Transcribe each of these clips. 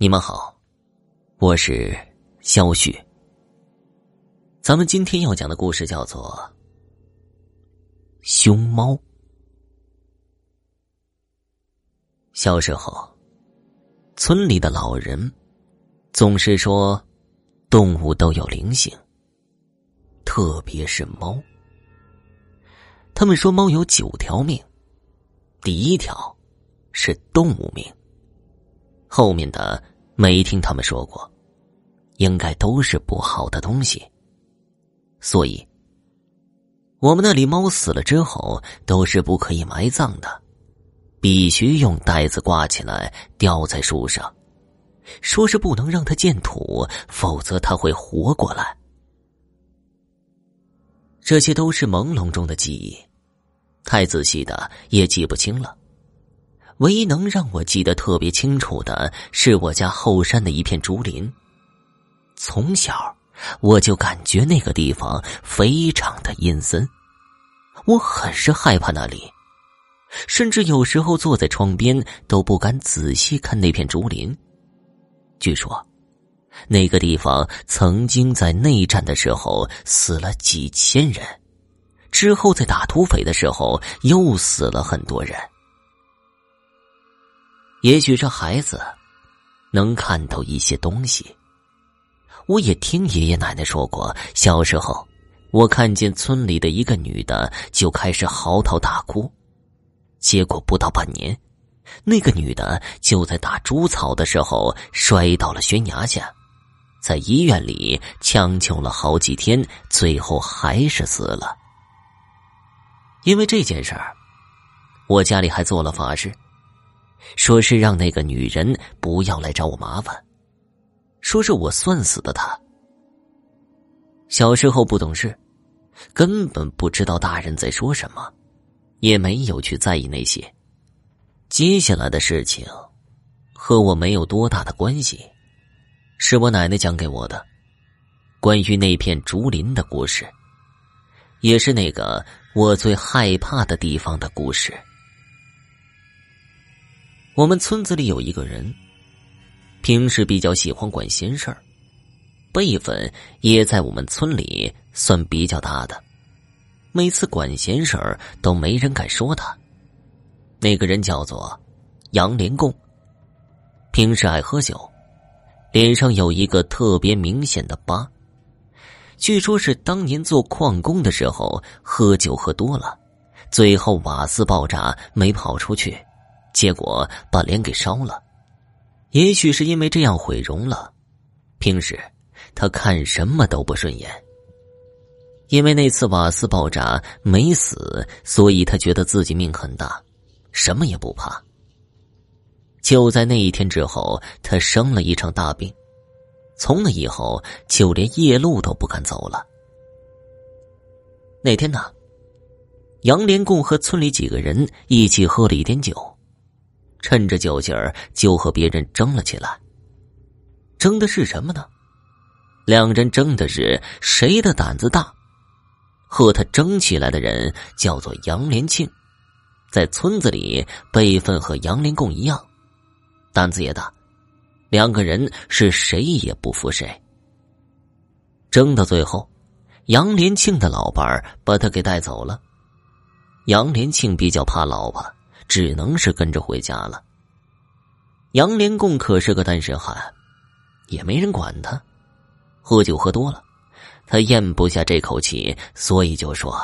你们好，我是肖旭。咱们今天要讲的故事叫做《凶猫》。小时候，村里的老人总是说，动物都有灵性，特别是猫。他们说，猫有九条命，第一条是动物命。后面的没听他们说过，应该都是不好的东西。所以，我们那里猫死了之后都是不可以埋葬的，必须用袋子挂起来吊在树上，说是不能让它见土，否则它会活过来。这些都是朦胧中的记忆，太仔细的也记不清了。唯一能让我记得特别清楚的是我家后山的一片竹林。从小我就感觉那个地方非常的阴森，我很是害怕那里，甚至有时候坐在窗边都不敢仔细看那片竹林。据说，那个地方曾经在内战的时候死了几千人，之后在打土匪的时候又死了很多人。也许这孩子能看到一些东西。我也听爷爷奶奶说过，小时候我看见村里的一个女的就开始嚎啕大哭，结果不到半年，那个女的就在打猪草的时候摔到了悬崖下，在医院里抢救了好几天，最后还是死了。因为这件事儿，我家里还做了法事。说是让那个女人不要来找我麻烦，说是我算死的她。小时候不懂事，根本不知道大人在说什么，也没有去在意那些。接下来的事情和我没有多大的关系，是我奶奶讲给我的，关于那片竹林的故事，也是那个我最害怕的地方的故事。我们村子里有一个人，平时比较喜欢管闲事儿，辈分也在我们村里算比较大的。每次管闲事儿都没人敢说他。那个人叫做杨连贡，平时爱喝酒，脸上有一个特别明显的疤，据说是当年做矿工的时候喝酒喝多了，最后瓦斯爆炸没跑出去。结果把脸给烧了，也许是因为这样毁容了。平时他看什么都不顺眼。因为那次瓦斯爆炸没死，所以他觉得自己命很大，什么也不怕。就在那一天之后，他生了一场大病，从那以后就连夜路都不敢走了。那天呢，杨连贡和村里几个人一起喝了一点酒。趁着酒劲儿，就和别人争了起来。争的是什么呢？两人争的是谁的胆子大。和他争起来的人叫做杨连庆，在村子里辈分和杨连共一样，胆子也大。两个人是谁也不服谁。争到最后，杨连庆的老伴把他给带走了。杨连庆比较怕老婆。只能是跟着回家了。杨连贡可是个单身汉，也没人管他。喝酒喝多了，他咽不下这口气，所以就说：“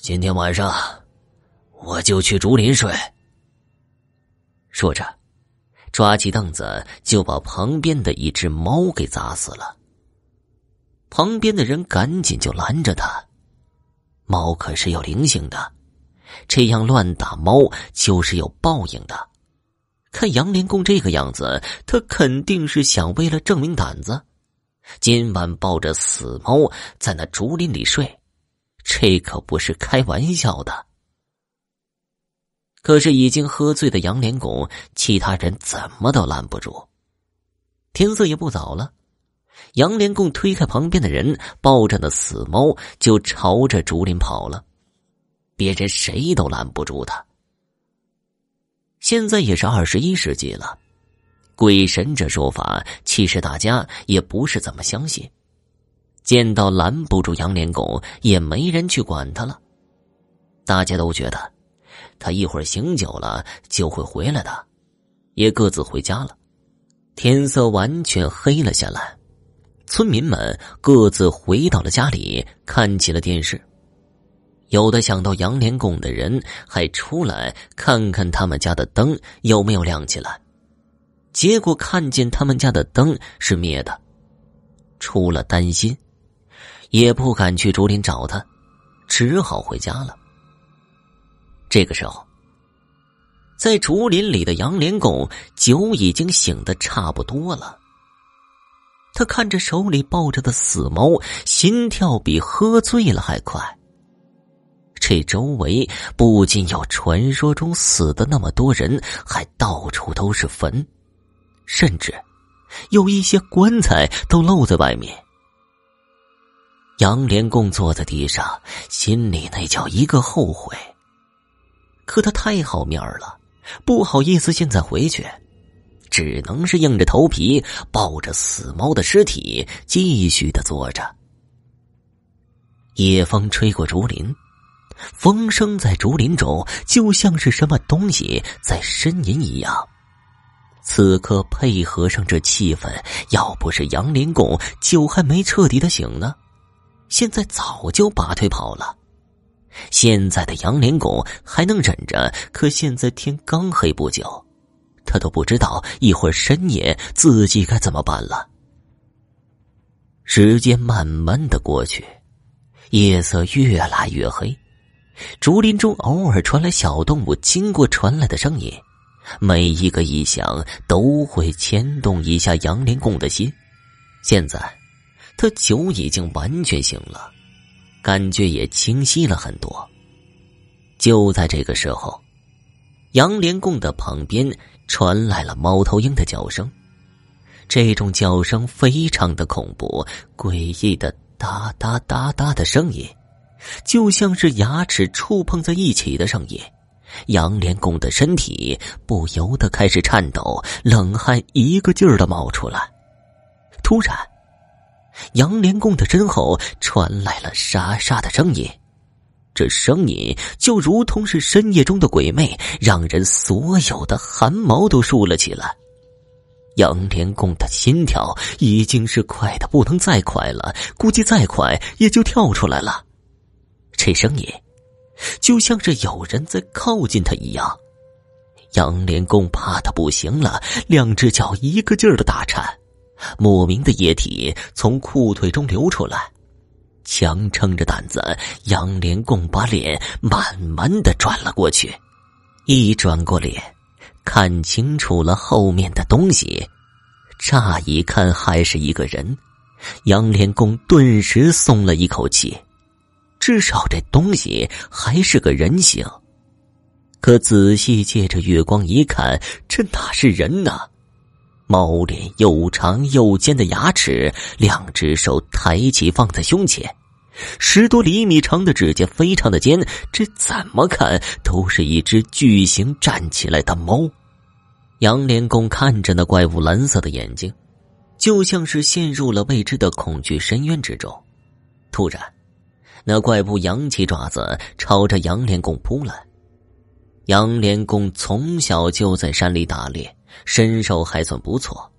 今天晚上我就去竹林睡。”说着，抓起凳子就把旁边的一只猫给砸死了。旁边的人赶紧就拦着他：“猫可是有灵性的。”这样乱打猫就是有报应的。看杨连贡这个样子，他肯定是想为了证明胆子，今晚抱着死猫在那竹林里睡，这可不是开玩笑的。可是已经喝醉的杨连贡，其他人怎么都拦不住。天色也不早了，杨连贡推开旁边的人，抱着那死猫就朝着竹林跑了。别人谁都拦不住他。现在也是二十一世纪了，鬼神这说法，其实大家也不是怎么相信。见到拦不住杨连拱，也没人去管他了。大家都觉得，他一会儿醒酒了就会回来的，也各自回家了。天色完全黑了下来，村民们各自回到了家里，看起了电视。有的想到杨连拱的人，还出来看看他们家的灯有没有亮起来。结果看见他们家的灯是灭的，出了担心，也不敢去竹林找他，只好回家了。这个时候，在竹林里的杨连拱酒已经醒的差不多了。他看着手里抱着的死猫，心跳比喝醉了还快。这周围不仅有传说中死的那么多人，还到处都是坟。甚至，有一些棺材都露在外面。杨连共坐在地上，心里那叫一个后悔。可他太好面了，不好意思现在回去，只能是硬着头皮抱着死猫的尸体继续的坐着。夜风吹过竹林，风声在竹林中就像是什么东西在呻吟一样。此刻配合上这气氛，要不是杨连拱酒还没彻底的醒呢，现在早就拔腿跑了。现在的杨连拱还能忍着，可现在天刚黑不久，他都不知道一会儿深夜自己该怎么办了。时间慢慢的过去，夜色越来越黑，竹林中偶尔传来小动物经过传来的声音。每一个异响都会牵动一下杨连贡的心。现在，他酒已经完全醒了，感觉也清晰了很多。就在这个时候，杨连贡的旁边传来了猫头鹰的叫声。这种叫声非常的恐怖，诡异的哒哒哒哒的声音，就像是牙齿触碰在一起的声音。杨连贡的身体不由得开始颤抖，冷汗一个劲儿的冒出来。突然，杨连贡的身后传来了沙沙的声音，这声音就如同是深夜中的鬼魅，让人所有的汗毛都竖了起来。杨连贡的心跳已经是快的不能再快了，估计再快也就跳出来了。这声音。就像是有人在靠近他一样，杨连公怕的不行了，两只脚一个劲儿的打颤，莫名的液体从裤腿中流出来，强撑着胆子，杨连共把脸慢慢的转了过去，一转过脸，看清楚了后面的东西，乍一看还是一个人，杨连共顿时松了一口气。至少这东西还是个人形，可仔细借着月光一看，这哪是人呢？猫脸又长又尖的牙齿，两只手抬起放在胸前，十多厘米长的指甲非常的尖，这怎么看都是一只巨型站起来的猫。杨连公看着那怪物蓝色的眼睛，就像是陷入了未知的恐惧深渊之中。突然。那怪物扬起爪子，朝着杨连公扑来。杨连公从小就在山里打猎，身手还算不错。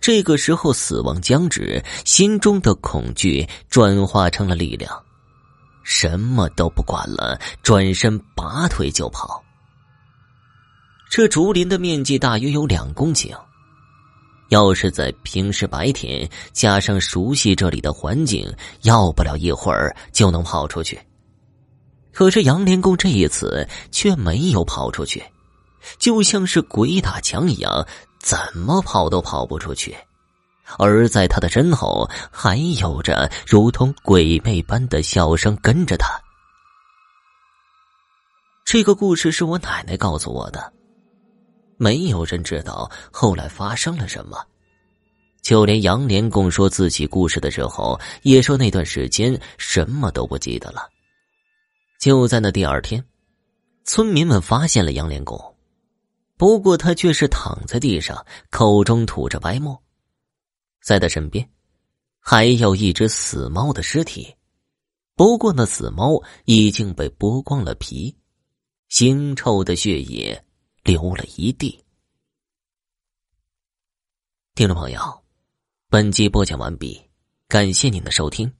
这个时候死亡将至，心中的恐惧转化成了力量，什么都不管了，转身拔腿就跑。这竹林的面积大约有两公顷。要是在平时白天，加上熟悉这里的环境，要不了一会儿就能跑出去。可是杨连公这一次却没有跑出去，就像是鬼打墙一样，怎么跑都跑不出去。而在他的身后，还有着如同鬼魅般的笑声跟着他。这个故事是我奶奶告诉我的。没有人知道后来发生了什么。就连杨连共说自己故事的时候也说那段时间什么都不记得了。就在那第二天村民们发现了杨连共不过他却是躺在地上口中吐着白沫。在他身边还有一只死猫的尸体。不过那死猫已经被剥光了皮腥臭的血液流了一地。听众朋友本集播讲完毕感谢您的收听。